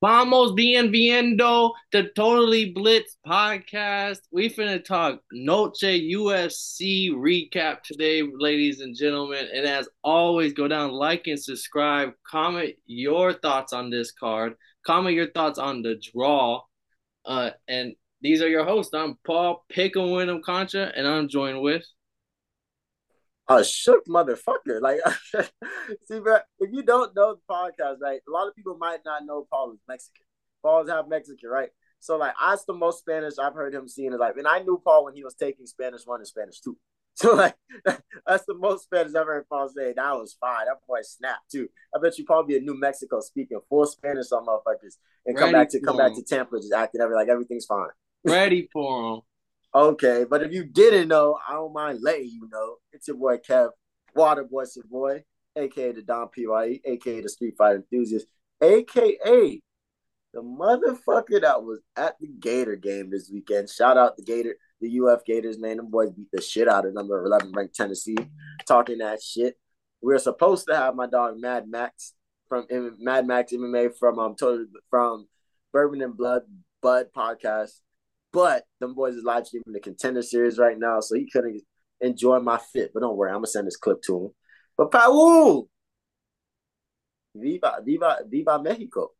Vamos bien viendo the Totally Blitz podcast. We finna talk Noche UFC recap today, ladies and gentlemen. And as always, go down, like and subscribe. Comment your thoughts on this card. Comment your thoughts on the draw. Uh, and these are your hosts. I'm Paul Pick'em Wyndham Concha, and I'm joined with a shook motherfucker. Like, see, bro, if you don't know the podcast, right, a lot of people might not know Paul is Mexican. Paul's half Mexican, right? So, like, that's the most Spanish I've heard him see in his life. And I knew Paul when he was taking Spanish one and Spanish two. So, like, that's the most Spanish I've heard Paul say. That was fine. That boy snapped too. I bet you probably in New Mexico speaking full Spanish on motherfuckers and Ready come back to come him. back to Tampa just acting every like everything's fine. Ready for him. Okay, but if you didn't know, I don't mind letting you know. It's your boy Kev, Waterboy Savoy, aka the Don Pye, aka the Street Fighter Enthusiast, aka the motherfucker that was at the Gator game this weekend. Shout out the Gator, the UF Gators, man. Them boys beat the shit out of number 11 ranked Tennessee, talking that shit. We are supposed to have my dog Mad Max from Mad Max MMA from um from Bourbon and Blood Bud podcast but them boys is live streaming the contender series right now, so he couldn't enjoy my fit. But don't worry, I'm gonna send this clip to him. But Paul, Viva, Viva, Viva Mexico.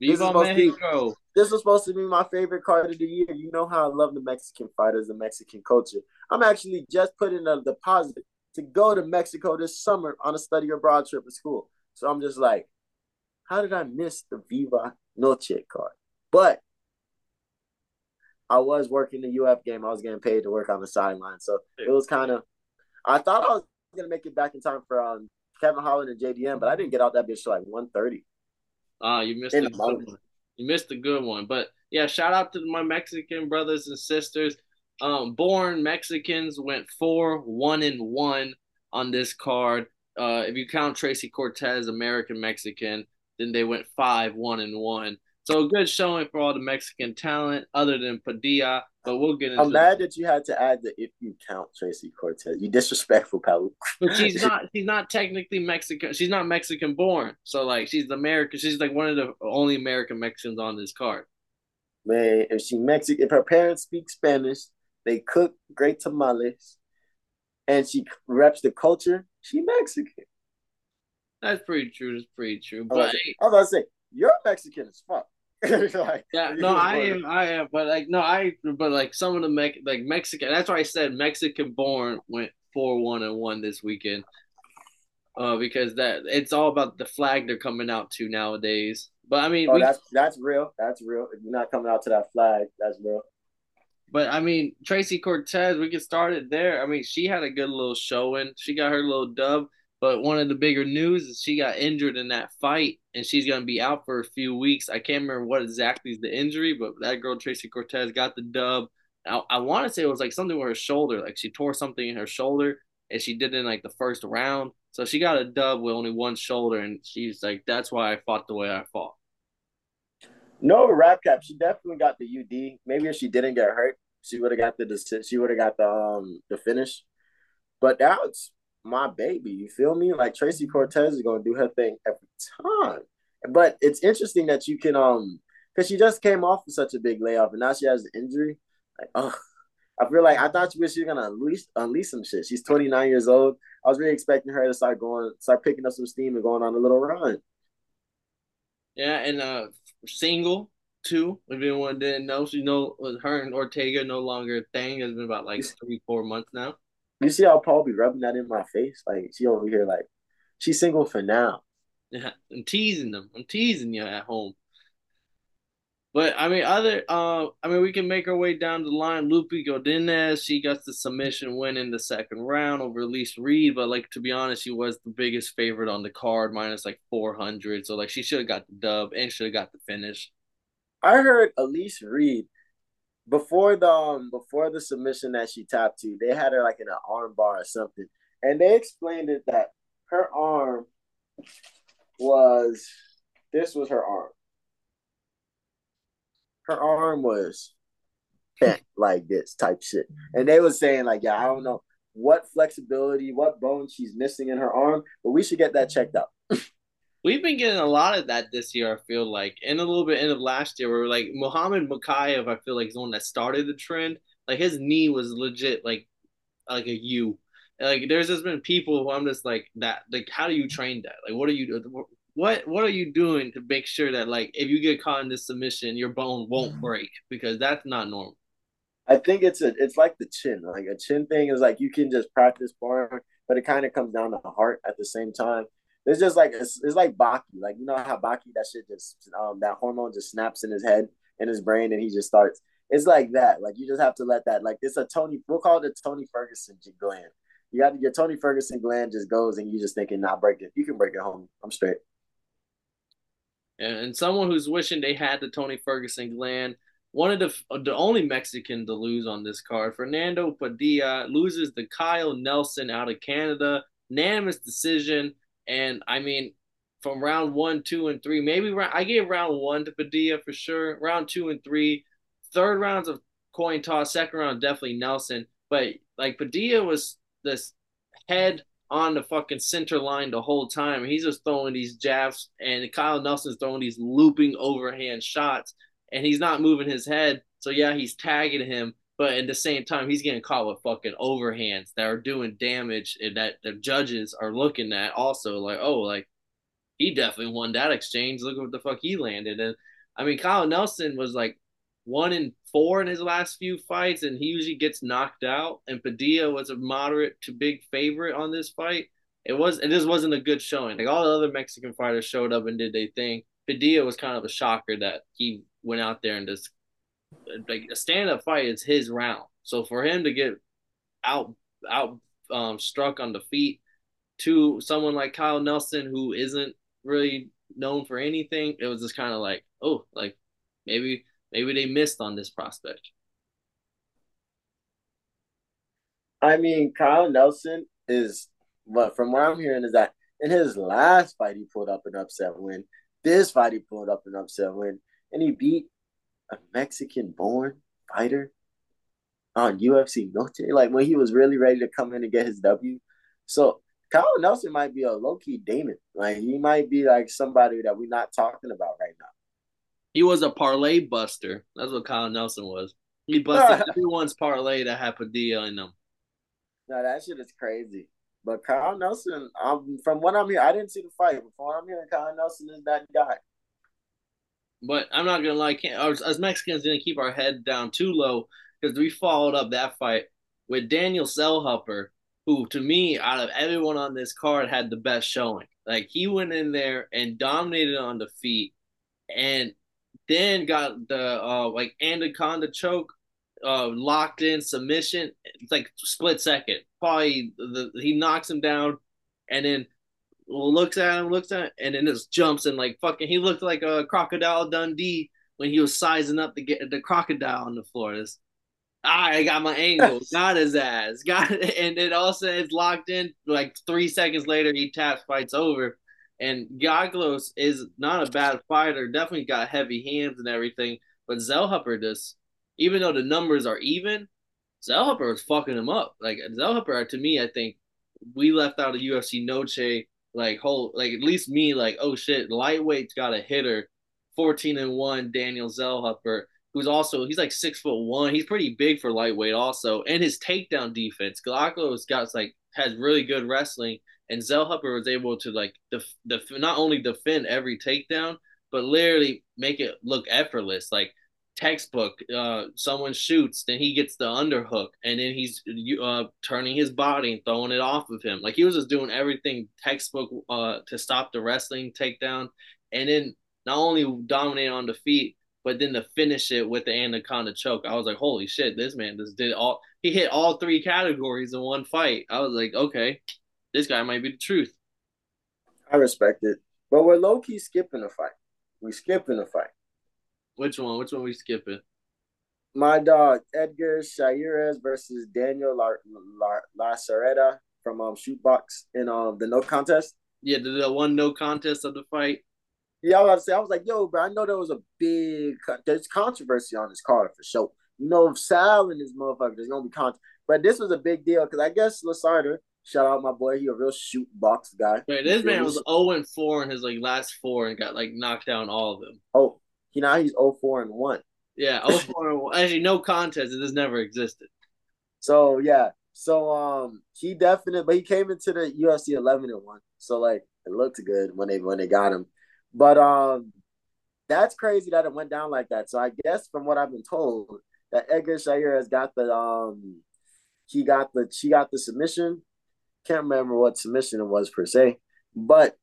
Viva this Mexico. Be, this was supposed to be my favorite card of the year. You know how I love the Mexican fighters, the Mexican culture. I'm actually just putting a deposit to go to Mexico this summer on a study abroad trip at school. So I'm just like, how did I miss the Viva Noche card? But I was working the UF game. I was getting paid to work on the sideline, so it was kind of. I thought I was gonna make it back in time for um, Kevin Holland and JDM, but I didn't get out that bitch till like one thirty. Ah, you missed a good one. You missed a good one, but yeah, shout out to my Mexican brothers and sisters. Um, born Mexicans went four one and one on this card. Uh, if you count Tracy Cortez, American Mexican, then they went five one and one. So good showing for all the Mexican talent, other than Padilla. But we'll get into. I'm mad that you had to add the if you count Tracy Cortez. You disrespectful, Palu. but she's not. She's not technically Mexican. She's not Mexican born. So like she's American. She's like one of the only American Mexicans on this card. Man, if she Mexican, if her parents speak Spanish, they cook great tamales, and she reps the culture. She Mexican. That's pretty true. That's pretty true. But I was about to say, you're Mexican as fuck. like, yeah, no, I am, I am, but like, no, I, but like some of the Me- like Mexican. That's why I said Mexican born went four one and one this weekend, uh, because that it's all about the flag they're coming out to nowadays. But I mean, oh, we, that's that's real. That's real. If you're not coming out to that flag, that's real. But I mean, Tracy Cortez, we can start it there. I mean, she had a good little showing. She got her little dub. But one of the bigger news is she got injured in that fight, and she's gonna be out for a few weeks. I can't remember what exactly is the injury, but that girl Tracy Cortez got the dub. I, I want to say it was like something with her shoulder, like she tore something in her shoulder, and she did it in like the first round. So she got a dub with only one shoulder, and she's like, "That's why I fought the way I fought." No rap cap. She definitely got the UD. Maybe if she didn't get hurt, she would have got the she would have got the um the finish. But that's my baby. You feel me? Like Tracy Cortez is gonna do her thing every time. But it's interesting that you can um because she just came off of such a big layoff and now she has an injury. Like, oh, I feel like I thought she was she was gonna unleash unleash some shit. She's 29 years old. I was really expecting her to start going, start picking up some steam and going on a little run. Yeah, and uh single too. If anyone didn't know, she know her and Ortega no longer a thing. It's been about like three, four months now. You see how Paul be rubbing that in my face? Like she over here, like she's single for now. Yeah, I'm teasing them. I'm teasing you at home. But I mean, other uh, I mean, we can make our way down the line. Loopy Godinez, she got the submission win in the second round over Elise Reed. But like to be honest, she was the biggest favorite on the card, minus like four hundred. So like she should have got the dub and should have got the finish. I heard Elise Reed before the um, before the submission that she tapped to, they had her like in an arm bar or something, and they explained it that her arm was this was her arm. Her arm was bent like this type shit, and they was saying like, yeah, I don't know what flexibility, what bone she's missing in her arm, but we should get that checked out. We've been getting a lot of that this year. I feel like, and a little bit end of last year, where like Muhammad Mokaev, I feel like is the one that started the trend. Like his knee was legit, like like a U. Like there's just been people who I'm just like that. Like, how do you train that? Like, what are you what what are you doing to make sure that like if you get caught in this submission, your bone won't mm-hmm. break because that's not normal. I think it's a it's like the chin. Like a chin thing is like you can just practice more, but it kind of comes down to the heart at the same time. It's just like it's, it's like Baki. Like you know how Baki that shit just um that hormone just snaps in his head in his brain and he just starts. It's like that. Like you just have to let that. Like it's a Tony. We'll call it a Tony Ferguson gland. You got to your Tony Ferguson gland just goes and you just thinking, nah, break it. You can break it home. I'm straight. And, someone who's wishing they had the Tony Ferguson gland. One of the the only Mexican to lose on this card, Fernando Padilla loses to Kyle Nelson out of Canada, unanimous decision. And I mean, from round one, two, and three, maybe round, I gave round one to Padilla for sure. Round two and three, third rounds of coin toss, second round definitely Nelson. But like Padilla was this head on the fucking center line the whole time. He's just throwing these jabs, and Kyle Nelson's throwing these looping overhand shots, and he's not moving his head. So yeah, he's tagging him, but at the same time, he's getting caught with fucking overhands that are doing damage, and that the judges are looking at also like, oh, like he definitely won that exchange. Look at what the fuck he landed, and I mean, Kyle Nelson was like one in four in his last few fights, and he usually gets knocked out. And Padilla was a moderate to big favorite on this fight. It was it just wasn't a good showing. Like all the other Mexican fighters showed up and did their thing. Padilla was kind of a shocker that he went out there and just like a stand up fight is his round. So for him to get out out um, struck on the feet to someone like Kyle Nelson who isn't really known for anything, it was just kind of like, oh, like maybe maybe they missed on this prospect. I mean, Kyle Nelson is what from what I'm hearing is that in his last fight he pulled up an upset win. This fight he pulled up an upset win, and he beat a Mexican-born fighter on UFC Noche. Like when he was really ready to come in and get his W. So Kyle Nelson might be a low key demon. Like he might be like somebody that we're not talking about right now. He was a parlay buster. That's what Kyle Nelson was. He busted everyone's parlay that had Padilla in them. No, that shit is crazy. But Kyle Nelson, um, from what I'm hearing, I didn't see the fight. Before I'm hearing, Kyle Nelson is that guy. But I'm not gonna lie, us, Mexicans didn't keep our head down too low because we followed up that fight with Daniel Zellhuber, who to me, out of everyone on this card, had the best showing. Like he went in there and dominated on the feet, and then got the uh like anaconda choke, uh locked in submission. It's like split second. Probably the he knocks him down, and then looks at him, looks at him, and then just jumps and like fucking. He looked like a crocodile Dundee when he was sizing up to get the crocodile on the floor. This, I got my angle, got his ass, got it, and it also is locked in. Like three seconds later, he taps, fights over. And Giaglos is not a bad fighter. Definitely got heavy hands and everything. But Zellhuber just, even though the numbers are even, Zellhuber was fucking him up. Like Zellhuber, to me, I think we left out a UFC Noche. Like whole, like at least me, like oh shit, lightweight's got a hitter, fourteen and one. Daniel Zellhuber, who's also he's like six foot one. He's pretty big for lightweight also, and his takedown defense. Giaglos got like has really good wrestling and Zellhuber was able to like def, def, not only defend every takedown, but literally make it look effortless. Like textbook, uh, someone shoots, then he gets the underhook, and then he's uh, turning his body and throwing it off of him. Like he was just doing everything textbook uh, to stop the wrestling takedown, and then not only dominate on the feet, but then to finish it with the anaconda choke. I was like, holy shit, this man just did all. He hit all three categories in one fight. I was like, okay, this guy might be the truth. I respect it, but we're low key skipping a fight. We skipping a fight. Which one? Which one we skipping? My dog Edgar Chairez versus Daniel La, La, Lacerda from um Shootbox in um the no contest. Yeah, the, the one no contest of the fight. Yeah, I was about to say, I was like, yo, bro, I know there was a big there's controversy on this card for sure. You know, if Sal and this motherfucker, there's gonna be controversy. But this was a big deal because I guess Lacerda Shout out my boy. He a real shoot box guy. Right, this man was 0 and 4 in his like last four and got like knocked down all of them. Oh, he now he's 0 4 and 1. Yeah, 0 4 and 1. Actually, no contest. It has never existed. So yeah. So um he definitely but he came into the UFC 11 and 1. So like it looked good when they when they got him. But um that's crazy that it went down like that. So I guess from what I've been told, that Edgar Chairez got the um he got the she got the submission. Can't remember what submission it was per se, but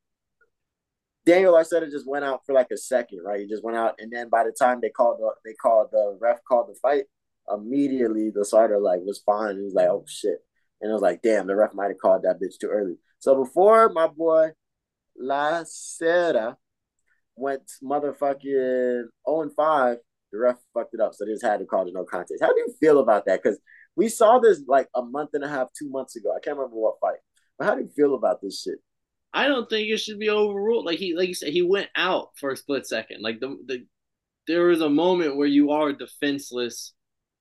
Daniel Lacerda just went out for like a second, right? He just went out, and then by the time they called the they called the ref called the fight, immediately the fighter like was fine. He was like, "Oh shit," and it was like, "Damn, the ref might have called that bitch too early." So before my boy Lacerda went motherfucking 0 and 5, the ref fucked it up. So they just had to call it no contest. How do you feel about that? Because we saw this like a month and a half, two months ago. I can't remember what fight. But how do you feel about this shit? I don't think it should be overruled. Like he, like you said, he went out for a split second. Like the the there was a moment where you are defenseless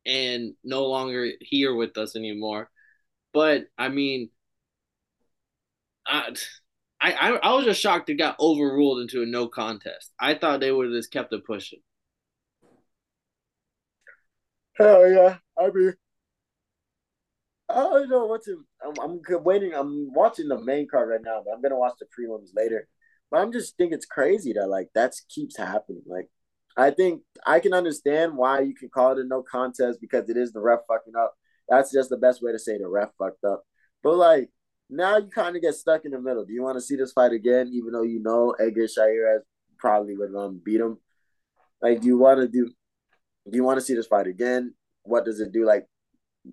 and no longer here with us anymore. But I mean, I I I was just shocked it got overruled into a no contest. I thought they would have just kept it pushing. Hell yeah! I mean, I don't know what to. I'm, I'm waiting. I'm watching the main card right now, but I'm gonna watch the prelims later. But I'm just think it's crazy that like that keeps happening. Like, I think I can understand why you can call it a no contest because it is the ref fucking up. That's just the best way to say the ref fucked up. But like now, you kind of get stuck in the middle. Do you want to see this fight again, even though you know Edgar Chairez probably would um beat him? Like, do you want to do? Do you want to see this fight again? What does it do? Like,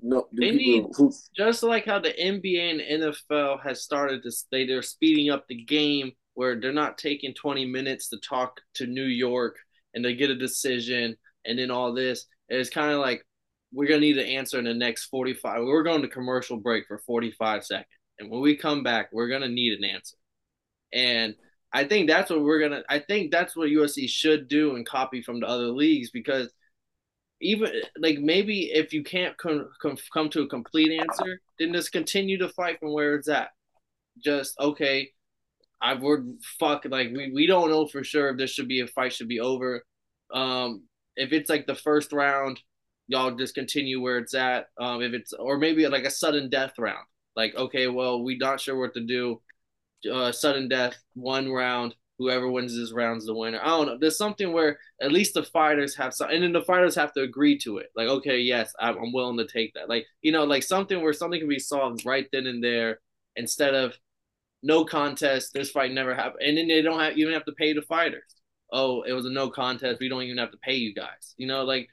no, they need who, just like how the NBA and NFL has started to say they're speeding up the game where they're not taking 20 minutes to talk to New York and they get a decision and then all this. It's kind of like we're gonna need an answer in the next 45. We're going to commercial break for 45 seconds. And when we come back, we're gonna need an answer. And I think that's what we're gonna. I think that's what UFC should do and copy from the other leagues because even like maybe if you can't come come, come to a complete answer, then just continue to fight from where it's at. Just okay. I've word fuck like we, we don't know for sure if this should be a fight should be over. Um, if it's like the first round, y'all just continue where it's at. Um, if it's or maybe like a sudden death round, like okay, well we not sure what to do. Uh, sudden death, one round whoever wins this round's the winner. I don't know. There's something where at least the fighters have some, and then the fighters have to agree to it. Like, okay, yes, I'm, I'm willing to take that. Like, you know, like something where something can be solved right then and there instead of no contest. This fight never happened, and then they don't have even have to pay the fighters. Oh, it was a no contest. We don't even have to pay you guys. You know, like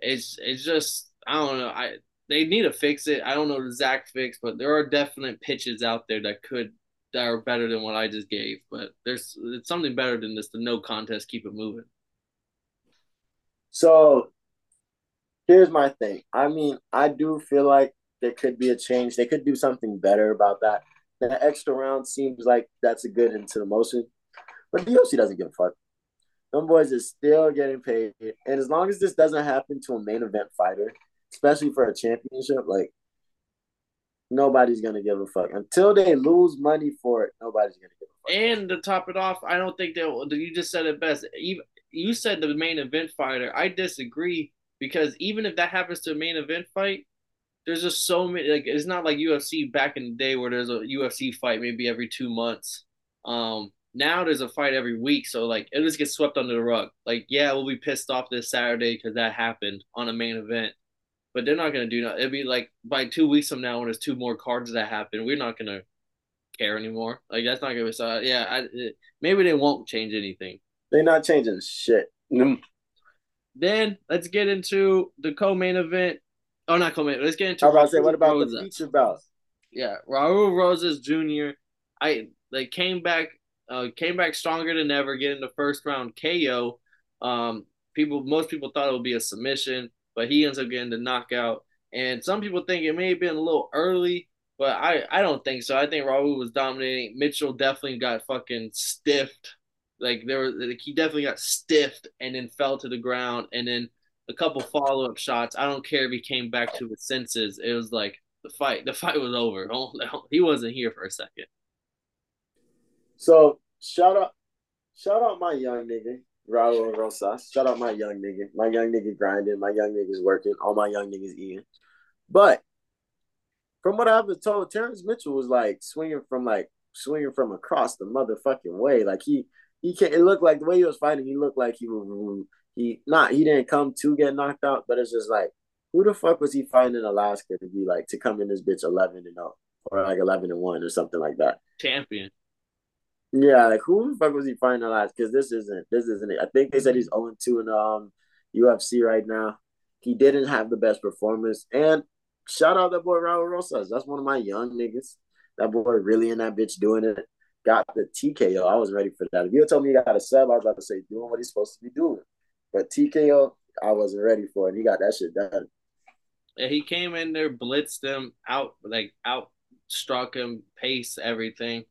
it's it's just I don't know. I they need to fix it. I don't know the exact fix, but there are definite pitches out there that could that are better than what I just gave. But there's it's something better than just the no contest, keep it moving. So here's my thing. I mean, I do feel like there could be a change. They could do something better about that. The extra round seems like that's a good into the motion. But the UFC doesn't give a fuck. Them boys is still getting paid. And as long as this doesn't happen to a main event fighter, especially for a championship, like nobody's gonna give a fuck until they lose money for it. Nobody's gonna give a fuck. And to top it off, I don't think they'll. You just said it best. Even you said the main event fighter. I disagree because even if that happens to a main event fight, there's just so many. Like it's not like UFC back in the day where there's a UFC fight maybe every two months. Um, now there's a fight every week, so like it just gets swept under the rug. Like yeah, we'll be pissed off this Saturday because that happened on a main event but they're not gonna do that. It'd be like by two weeks from now when there's two more cards that happen, we're not gonna care anymore. Like that's not gonna be so. Yeah, I, it, maybe they won't change anything. They're not changing shit. Then let's get into the co-main event. Oh, not co-main. Let's get into. I was about to say, what about Rosa. the feature bout? Yeah, Raul Rosas Jr. I they came back, uh, came back stronger than ever, getting the first round KO. Um, people, most people thought it would be a submission but he ends up getting the knockout. And some people think it may have been a little early, but I, I don't think so. I think Raul was dominating. Mitchell definitely got fucking stiffed. Like there was, like he definitely got stiffed and then fell to the ground. And then a couple follow up shots. I don't care if he came back to his senses. It was like the fight the fight was over. He wasn't here for a second. So shout out, shout out my young nigga Raul Rosas. Shout out my young nigga. My young nigga grinding. My young niggas working. All my young niggas eating. But from what I've been told, Terrence Mitchell was like swinging from like swinging from across the motherfucking way. Like he he can't. It looked like the way he was fighting. He looked like he was he not he didn't come to get knocked out, but it's just like who the fuck was he fighting in Alaska to be like to come in this bitch eleven and zero or like eleven and one or something like that? Champion. Yeah, like who the fuck was he fighting Alaska? Because this isn't this isn't it. I think they said he's zero oh two in um UFC right now. He didn't have the best performance, and shout out that boy Raul Rosas. That's one of my young niggas. That boy really in that bitch doing it. Got the TKO. I was ready for that. If you told me he got a sub, I was about to say doing what he's supposed to be doing. But TKO, I wasn't ready for it. He got that shit done. Yeah, he came in there, blitzed him out, like out struck him, pace everything,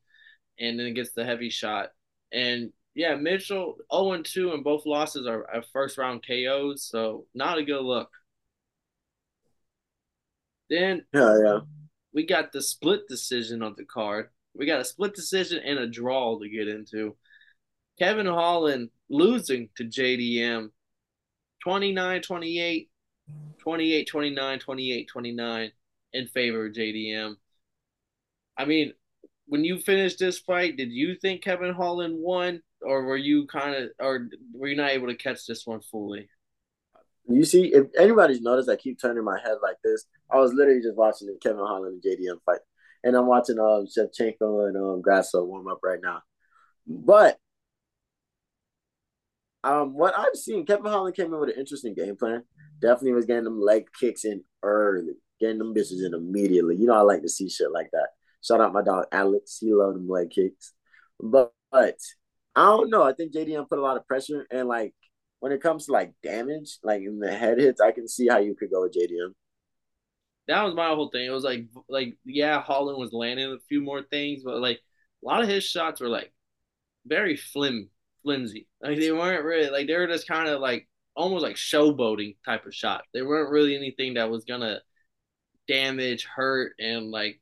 and then it gets the heavy shot. And yeah, Mitchell 0 2 and both losses are, are first round KOs, so not a good look. Then yeah, yeah. we got the split decision on the card. We got a split decision and a draw to get into. Kevin Holland losing to JDM 29 28, 28 29, 28 29 in favor of JDM. I mean, when you finished this fight, did you think Kevin Holland won, or were you kind of, or were you not able to catch this one fully? You see, if anybody's noticed, I keep turning my head like this. I was literally just watching the Kevin Holland and JDM fight, and I'm watching um Shevchenko and um Grasso warm up right now. But um, what I've seen, Kevin Holland came in with an interesting game plan. Definitely was getting them leg kicks in early, getting them bitches in immediately. You know, I like to see shit like that. Shout out my dog Alex. He loved them leg kicks. But, but I don't know. I think JDM put a lot of pressure and like when it comes to like damage, like in the head hits, I can see how you could go with JDM. That was my whole thing. It was like like yeah, Holland was landing a few more things, but like a lot of his shots were like very flim flimsy. Like they weren't really like they were just kind of like almost like showboating type of shot. They weren't really anything that was gonna damage, hurt, and like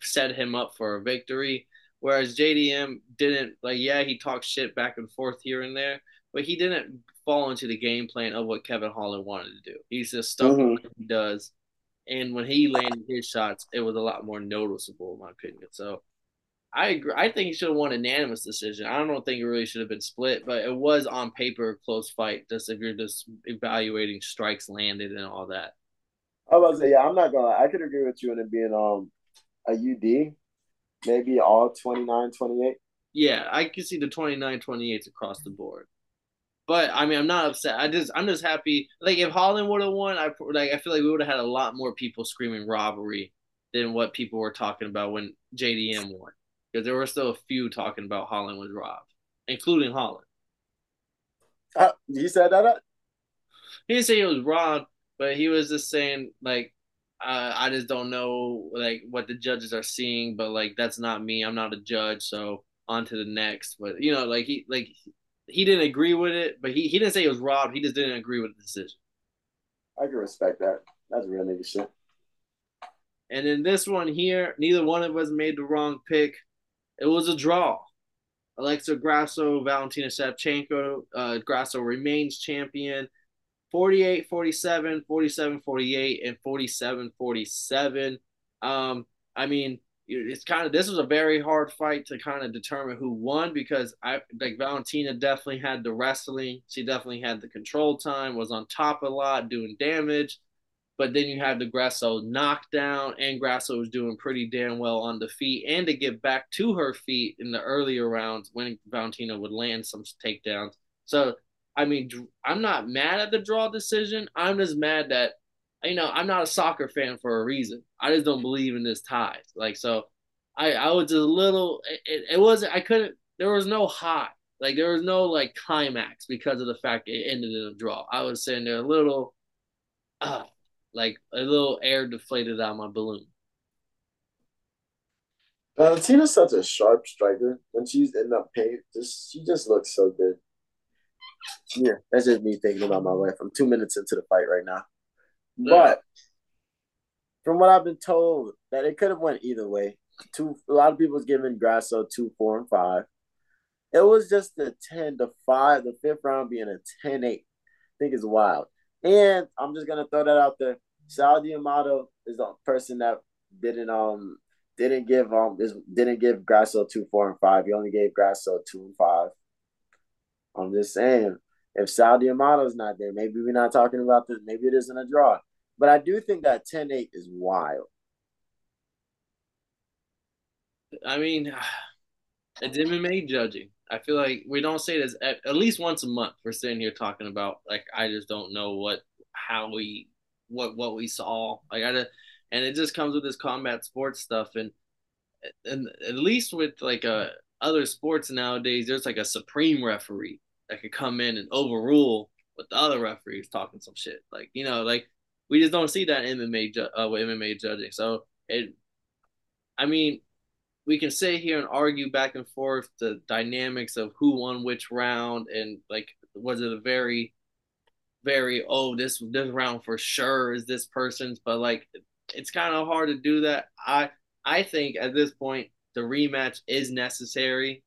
set him up for a victory. Whereas JDM didn't like, yeah, he talked shit back and forth here and there, but he didn't fall into the game plan of what Kevin Holland wanted to do. He's just stuck mm-hmm. what he does. And when he landed his shots, it was a lot more noticeable, in my opinion. So I agree. I think he should have won a unanimous decision. I don't think it really should have been split, but it was on paper a close fight. Just if you're just evaluating strikes landed and all that. I was say, yeah, I'm not gonna. I could agree with you in it being um a UD, maybe all 29, 28. Yeah, I can see the 29, 28s across the board. But I mean, I'm not upset. I just, I'm just happy. Like if Holland would have won, I like, I feel like we would have had a lot more people screaming robbery than what people were talking about when JDM won because there were still a few talking about Holland was robbed, including Holland. Uh, he said that. He didn't say he was robbed, but he was just saying like, uh, I just don't know like what the judges are seeing, but like that's not me. I'm not a judge, so on to the next. But you know, like he like he didn't agree with it, but he, he didn't say he was robbed. He just didn't agree with the decision. I can respect that. That's real nigga shit. And in this one here, neither one of us made the wrong pick. It was a draw. Alexa Grasso, Valentina Shevchenko. Uh, Grasso remains champion. 48 47, 47 48, and 47 47. Um, I mean, it's kind of this was a very hard fight to kind of determine who won because I like Valentina definitely had the wrestling. She definitely had the control time, was on top a lot, doing damage. But then you have the Grasso knockdown, and Grasso was doing pretty damn well on the feet, and to get back to her feet in the earlier rounds when Valentina would land some takedowns. So, I mean, I'm not mad at the draw decision. I'm just mad that, you know, I'm not a soccer fan for a reason. I just don't believe in this tie. Like, so I, I was a little, it, it wasn't, I couldn't, there was no high. Like, there was no, like, climax because of the fact it ended in a draw. I was sitting there a little, uh, like a little air deflated out of my balloon. Valentina's such a sharp striker. When she's in the paint, just she just looks so good. Yeah, that's just me thinking about my wife. I'm two minutes into the fight right now. But from what I've been told, that it could have went either way. Two, a lot of people was giving Grasso two, four, and five. It was just the ten to five, the fifth round being a 10-8. I think it's wild. And I'm just gonna throw that out there. Sal D'Amato is the person that didn't um didn't give um is, didn't give Grasso two, four, and five. He only gave Grasso two and five. I'm just saying, if Sal D'Amato's not there, maybe we're not talking about this. Maybe it isn't a draw. But I do think that 10-8 is wild. I mean, it's MMA judging. I feel like we don't say this at, at, least once a month. We're sitting here talking about like I just don't know what how we what what we saw. I and it just comes with this combat sports stuff and and at least with like uh other sports nowadays, there's like a supreme referee that could come in and overrule with the other referees talking some shit. Like you know, like we just don't see that MMA ju- uh, with MMA judging. So it, I mean, we can sit here and argue back and forth the dynamics of who won which round and like was it a very, very oh this this round for sure is this person's, but like it's kind of hard to do that. I I think at this point the rematch is necessary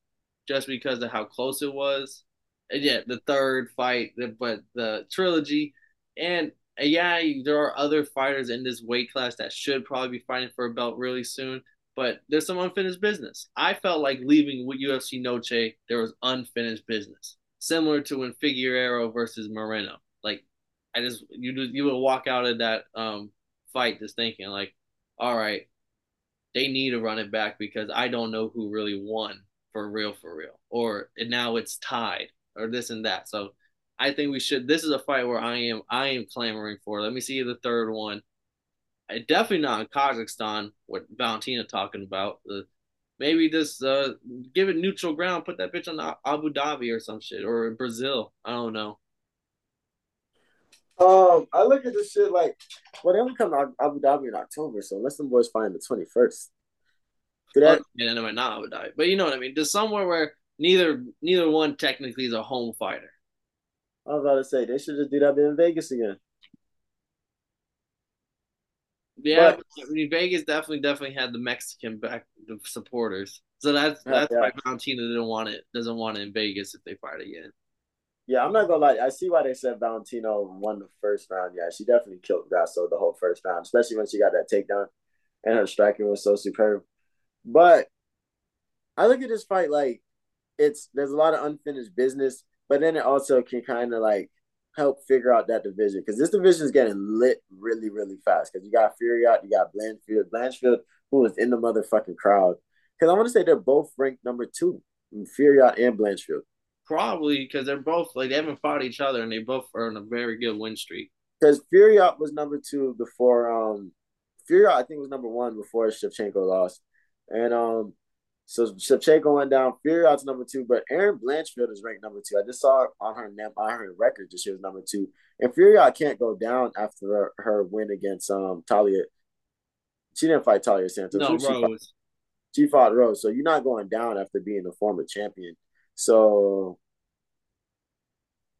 just because of how close it was. Yeah, the third fight, but the trilogy, and yeah, there are other fighters in this weight class that should probably be fighting for a belt really soon, but there's some unfinished business. I felt like leaving UFC Noche, there was unfinished business, similar to when Figueroa versus Moreno. Like, I just you you would walk out of that um fight just thinking like, all right, they need to run it back because I don't know who really won for real for real, or now it's tied or this and that. So I think we should. This is a fight where I am I am clamoring for. Let me see the third one. I definitely not in Kazakhstan. What Valentina talking about? The maybe just uh, give it neutral ground. Put that bitch on Abu Dhabi or some shit or in Brazil. I don't know. Um, I look at this shit like, well, they only come to Abu Dhabi in October, so unless them boys find the twenty first. That, yeah, no, not Abu Dhabi, but you know what I mean. Just somewhere where neither neither one technically is a home fighter. I was about to say they should just do that in Vegas again. Yeah, but, I mean, Vegas definitely definitely had the Mexican back the supporters, so that's oh, that's yeah. why Valentina didn't want it doesn't want it in Vegas if they fight again. Yeah, I'm not gonna lie. I see why they said Valentino won the first round. Yeah, she definitely killed Grasso the whole first round, especially when she got that takedown, and her striking was so superb. But I look at this fight like it's there's a lot of unfinished business but then it also can kind of like help figure out that division because this division is getting lit really, really fast. Because you got Fiorot, you got Blanchfield, Blanchfield, who was in the motherfucking crowd. Because I want to say they're both ranked number two, Fiorot and Blanchfield. Probably because they're both like they haven't fought each other and they both are on a very good win streak. Because Fiorot was number two before um Fiorot I think was number one before Shevchenko lost, and um so Shevchenko went down. Fiorot's number two, but Erin Blanchfield is ranked number two. I just saw on her on her record that she was number two. And Fiorot can't go down after her, her win against um Taila. She didn't fight Taila Santos. No, she Rose. Fought, she fought Rose. So you're not going down after being a former champion. So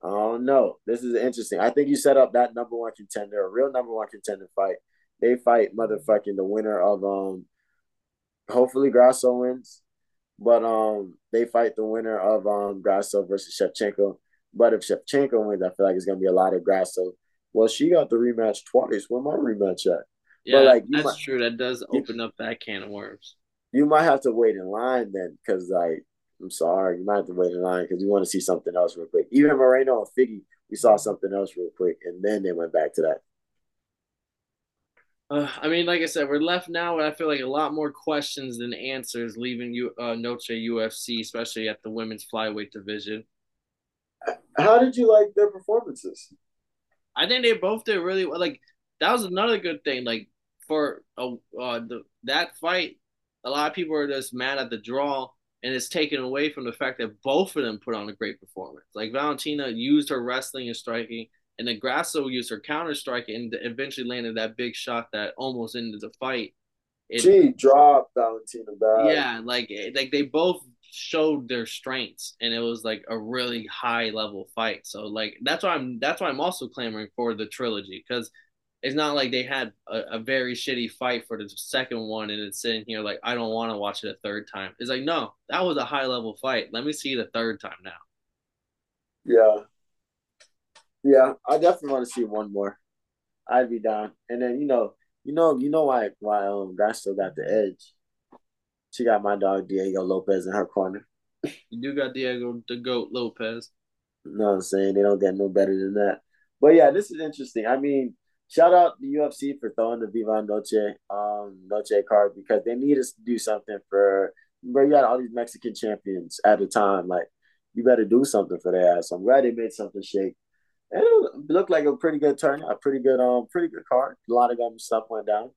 I don't know. This is interesting. I think you set up that number one contender, a real number one contender fight. They fight motherfucking the winner of um hopefully Grasso wins, but um they fight the winner of um Grasso versus Shevchenko. But if Shevchenko wins, I feel like it's gonna be a lot of Grasso. Well, she got the rematch twice. Where my rematch at? Yeah, but like that's might, true. That does open up that can of worms. You might have to wait in line then, because like I'm sorry, you might have to wait in line because we want to see something else real quick. Even Moreno and Figgy, we saw something else real quick, and then they went back to that. Uh, I mean, like I said, we're left now. With I feel like a lot more questions than answers leaving you uh, Noche UFC, especially at the women's flyweight division. How did you like their performances? I think they both did really well. Like that was another good thing. Like for uh, uh the that fight, a lot of people are just mad at the draw, and it's taken away from the fact that both of them put on a great performance. Like Valentina used her wrestling and striking and then Grasso used her counter strike and eventually landed that big shot that almost ended the fight. It, she dropped Valentina bad. Yeah, like eh, like they both showed their strengths, and it was like a really high level fight. So like that's why I'm that's why I'm also clamoring for the trilogy because it's not like they had a, a, very shitty fight for the second one and it's sitting here like I don't want to watch it a third time. It's like no, that was a high level fight. Let me see the third time now. Yeah. Yeah, I definitely want to see one more. I'd be down. And then you know, you know, you know why why um Grass still got the edge. She got my dog Diego Lopes in her corner. You do got Diego the goat Lopes. You know what I'm saying? They don't get no better than that. But yeah, this is interesting. I mean, shout out the UFC for throwing the Viva Noche um Noche card because they need us to do something for bro, you got all these Mexican champions at the time. Like, you better do something for their ass. I'm glad they made something shake. It looked like a pretty good turnout, a pretty good um, pretty good card. A lot of them stuff went down.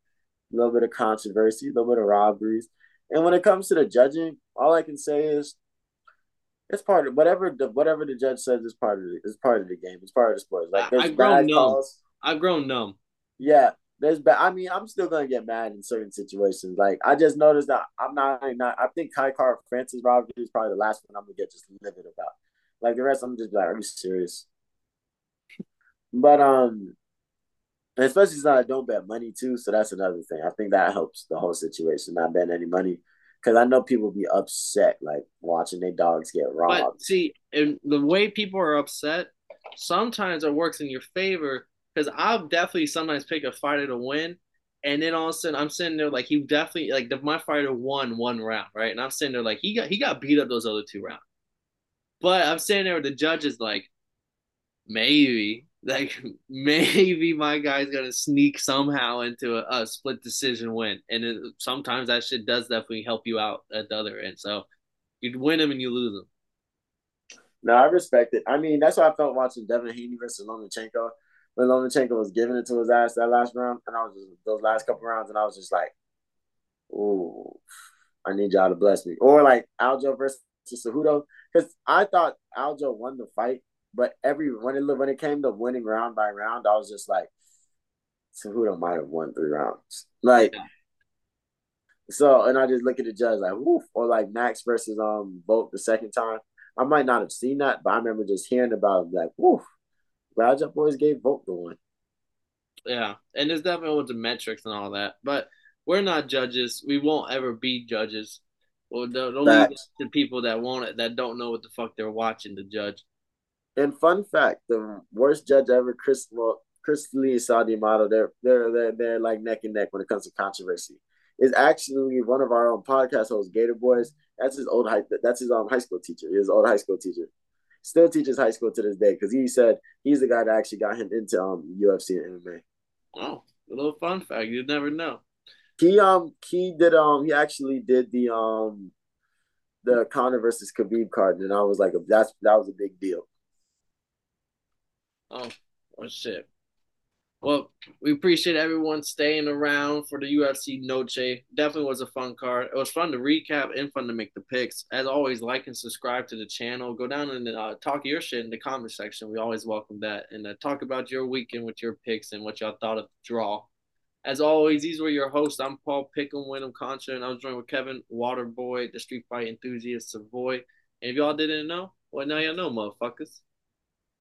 A little bit of controversy, a little bit of robberies. And when it comes to the judging, all I can say is it's part of whatever the whatever the judge says is part of it. It's part of the game. It's part of the sport. Like there's I've grown numb. Calls. I've grown numb. Yeah, there's bad. I mean, I'm still gonna get mad in certain situations. Like I just noticed that I'm not. not I think Kai Kara Francis Robert is probably the last one I'm gonna get just livid about. Like the rest, I'm just like, are you serious? But um, especially since I don't bet money too, so that's another thing. I think that helps the whole situation. Not betting any money because I know people be upset like watching their dogs get robbed. But see, and the way people are upset, sometimes it works in your favor because I'll definitely sometimes pick a fighter to win. And then all of a sudden, I'm sitting there like he definitely like the, my fighter won one round, right? And I'm sitting there like he got he got beat up those other two rounds. But I'm sitting there with the judges like, maybe like maybe my guy's gonna sneak somehow into a, a split decision win, and it, sometimes that shit does definitely help you out at the other end. So you win them and you lose them. No, I respect it. I mean, that's what I felt watching Devin Haney versus Lomachenko. When Lomachenko was giving it to his ass that last round, and I was just, those last couple rounds, and I was just like, "Ooh, I need y'all to bless me." Or like Aljo versus Cejudo, because I thought Aljo won the fight but every when it when it came to winning round by round, I was just like, Cejudo might have won three rounds. Like so, and I just look at the judge like, woof, or like Max versus um Volk the second time. I might not have seen that, but I remember just hearing about it, like, woof. Raja boys gave Volk the one. Yeah, and there's definitely with the metrics and all that, but we're not judges. We won't ever be judges. Well, don't, don't leave to people that want it that don't know what the fuck they're watching to judge. And fun fact, the worst judge ever, Chris well, Chris Lee Sal D'Amato, they're they're they're they're like neck and neck when it comes to controversy. Is actually one of our own podcast hosts, Gator Boys. That's his old high. That's his um high school teacher. His old high school teacher. Still teaches high school to this day because he said he's the guy that actually got him into um UFC and MMA. Oh, a little fun fact. You'd never know. He um he did um he actually did the um the Conor versus Khabib card, and I was like, that's that was a big deal. Oh, oh shit. Well, we appreciate everyone staying around for the UFC Noche. Definitely was a fun card. It was fun to recap and fun to make the picks. As always, like and subscribe to the channel. Go down and uh, talk your shit in the comment section. We always welcome that. And uh, talk about your weekend with your picks and what y'all thought of the draw. As always, these were your hosts. I'm Paul Pick'em, Wyndham Contra, and I was joined with Kevin Waterboy, the street fight enthusiast Savoy. And if y'all didn't know, well, now y'all know, motherfuckers.